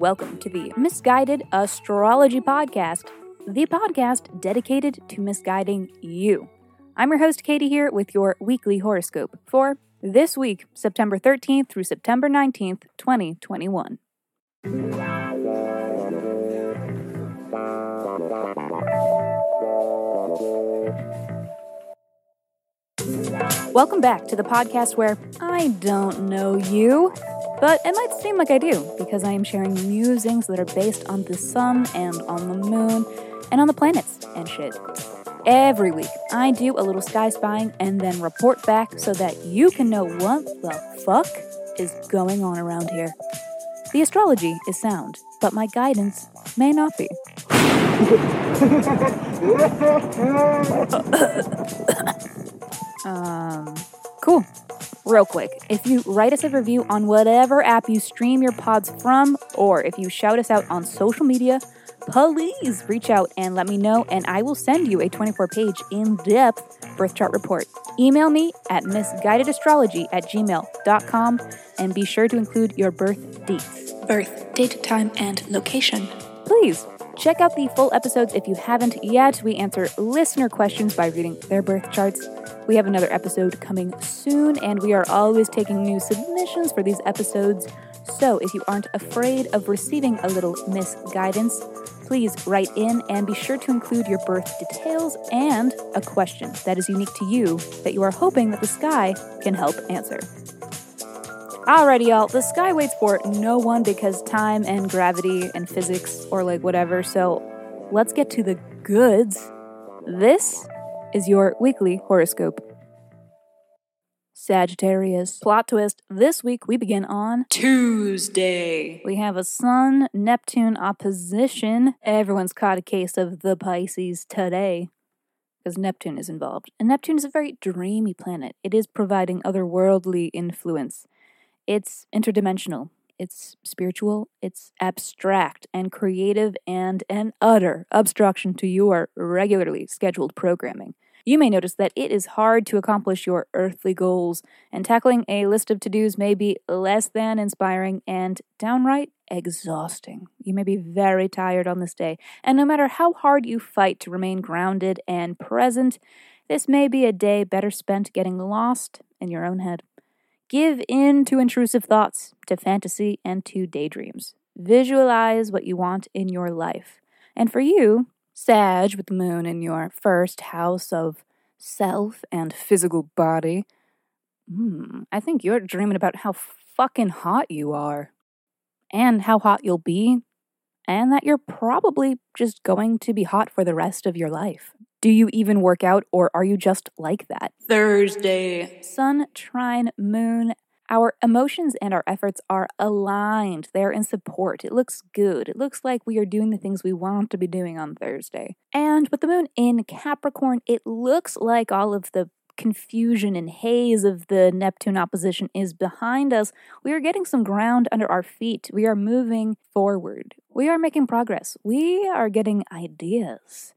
welcome to the Miss Guided Astrology Podcast, the podcast dedicated to misguiding you. I'm your host, Katie, here with your weekly horoscope for this week, September 13th through September 19th, 2021. Welcome back to the podcast where I don't know you, but it might seem like I do because I am sharing musings that are based on the sun and on the moon and on the planets and shit. Every week, I do a little sky spying and then report back so that you can know what the fuck is going on around here. The astrology is sound, but my guidance may not be. um, cool. Real quick, if you write us a review on whatever app you stream your pods from, or if you shout us out on social media, please reach out and let me know, and I will send you a 24 page in depth birth chart report. Email me at misguidedastrology at gmail.com and be sure to include your birth dates. Birth, date, time, and location. Please check out the full episodes if you haven't yet. We answer listener questions by reading their birth charts. We have another episode coming soon, and we are always taking new submissions for these episodes. So if you aren't afraid of receiving a little misguidance, please write in and be sure to include your birth details and a question that is unique to you that you are hoping that the sky can help answer. Alrighty, y'all. The sky waits for no one because time and gravity and physics or like whatever. So let's get to the goods. This is your weekly horoscope. Sagittarius. Plot twist. This week we begin on Tuesday. we have a Sun Neptune opposition. Everyone's caught a case of the Pisces today because Neptune is involved. And Neptune is a very dreamy planet. It is providing otherworldly influence. It's interdimensional, it's spiritual, it's abstract and creative and an utter obstruction to your regularly scheduled programming. You may notice that it is hard to accomplish your earthly goals, and tackling a list of to dos may be less than inspiring and downright exhausting. You may be very tired on this day, and no matter how hard you fight to remain grounded and present, this may be a day better spent getting lost in your own head. Give in to intrusive thoughts, to fantasy, and to daydreams. Visualize what you want in your life. And for you, Sag with the moon in your first house of self and physical body, hmm, I think you're dreaming about how fucking hot you are. And how hot you'll be. And that you're probably just going to be hot for the rest of your life. Do you even work out, or are you just like that? Thursday. Sun, trine, moon. Our emotions and our efforts are aligned. They're in support. It looks good. It looks like we are doing the things we want to be doing on Thursday. And with the moon in Capricorn, it looks like all of the confusion and haze of the Neptune opposition is behind us. We are getting some ground under our feet. We are moving forward. We are making progress. We are getting ideas.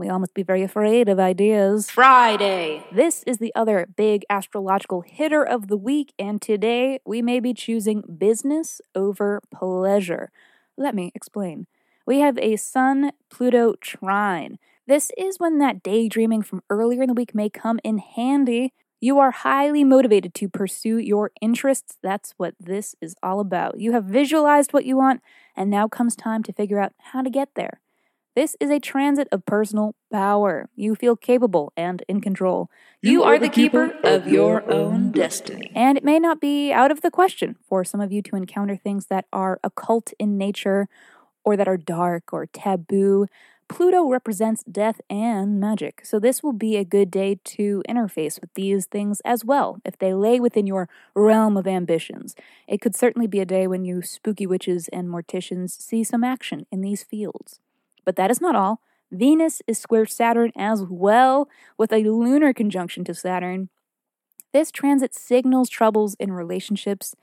We all must be very afraid of ideas. Friday. This is the other big astrological hitter of the week, and today we may be choosing business over pleasure. Let me explain. We have a Sun Pluto trine. This is when that daydreaming from earlier in the week may come in handy. You are highly motivated to pursue your interests. That's what this is all about. You have visualized what you want, and now comes time to figure out how to get there. This is a transit of personal power. You feel capable and in control. You are the keeper of your own destiny. And it may not be out of the question for some of you to encounter things that are occult in nature or that are dark or taboo. Pluto represents death and magic, so this will be a good day to interface with these things as well, if they lay within your realm of ambitions. It could certainly be a day when you spooky witches and morticians see some action in these fields. But that is not all. Venus is square Saturn as well, with a lunar conjunction to Saturn. This transit signals troubles in relationships,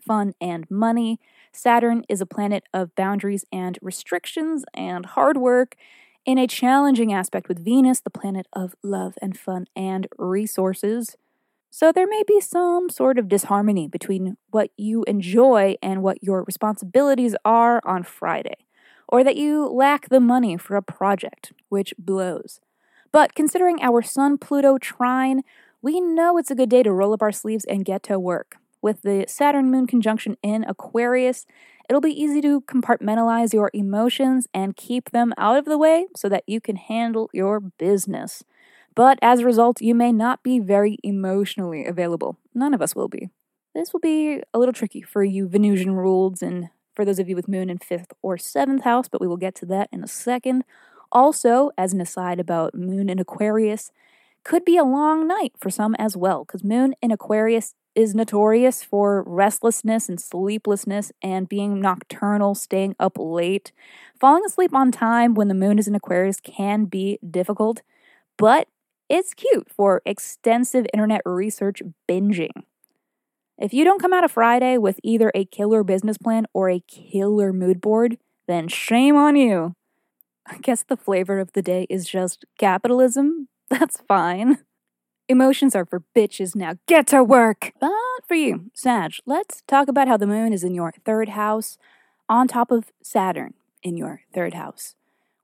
fun, and money. Saturn is a planet of boundaries and restrictions and hard work. In a challenging aspect with Venus, the planet of love and fun and resources. So there may be some sort of disharmony between what you enjoy and what your responsibilities are on Friday, or that you lack the money for a project, which blows. But considering our Sun Pluto trine, we know it's a good day to roll up our sleeves and get to work. With the Saturn Moon conjunction in Aquarius, it'll be easy to compartmentalize your emotions and keep them out of the way so that you can handle your business. But as a result, you may not be very emotionally available. None of us will be. This will be a little tricky for you Venusian ruled and for those of you with moon in fifth or seventh house, but we will get to that in a second. Also, as an aside about moon in Aquarius, could be a long night for some as well, because moon in Aquarius is notorious for restlessness and sleeplessness and being nocturnal, staying up late. Falling asleep on time when the moon is in Aquarius can be difficult, but it's cute for extensive internet research binging. If you don't come out of Friday with either a killer business plan or a killer mood board, then shame on you. I guess the flavor of the day is just capitalism. That's fine. Emotions are for bitches now. Get to work! But for you, Sag, let's talk about how the moon is in your third house on top of Saturn in your third house,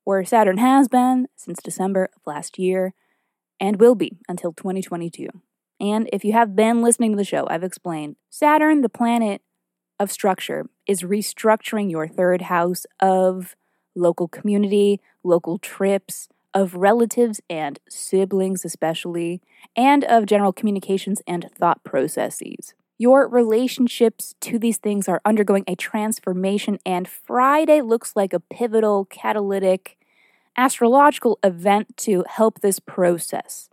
where Saturn has been since December of last year and will be until 2022. And if you have been listening to the show, I've explained Saturn, the planet of structure, is restructuring your third house of local community, local trips, of relatives and siblings, especially, and of general communications and thought processes. Your relationships to these things are undergoing a transformation, and Friday looks like a pivotal, catalytic, astrological event to help this process.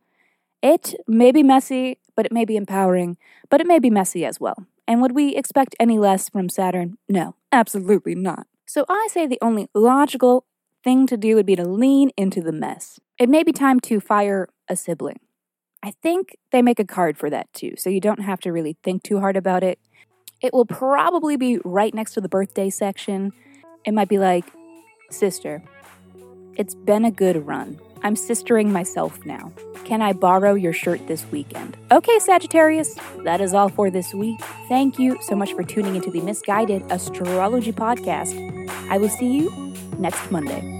It may be messy, but it may be empowering, but it may be messy as well. And would we expect any less from Saturn? No, absolutely not. So I say the only logical thing to do would be to lean into the mess. It may be time to fire a sibling. I think they make a card for that too, so you don't have to really think too hard about it. It will probably be right next to the birthday section. It might be like, Sister, it's been a good run. I'm sistering myself now. Can I borrow your shirt this weekend? Okay, Sagittarius, that is all for this week. Thank you so much for tuning into the Miss Guided Astrology Podcast. I will see you next Monday.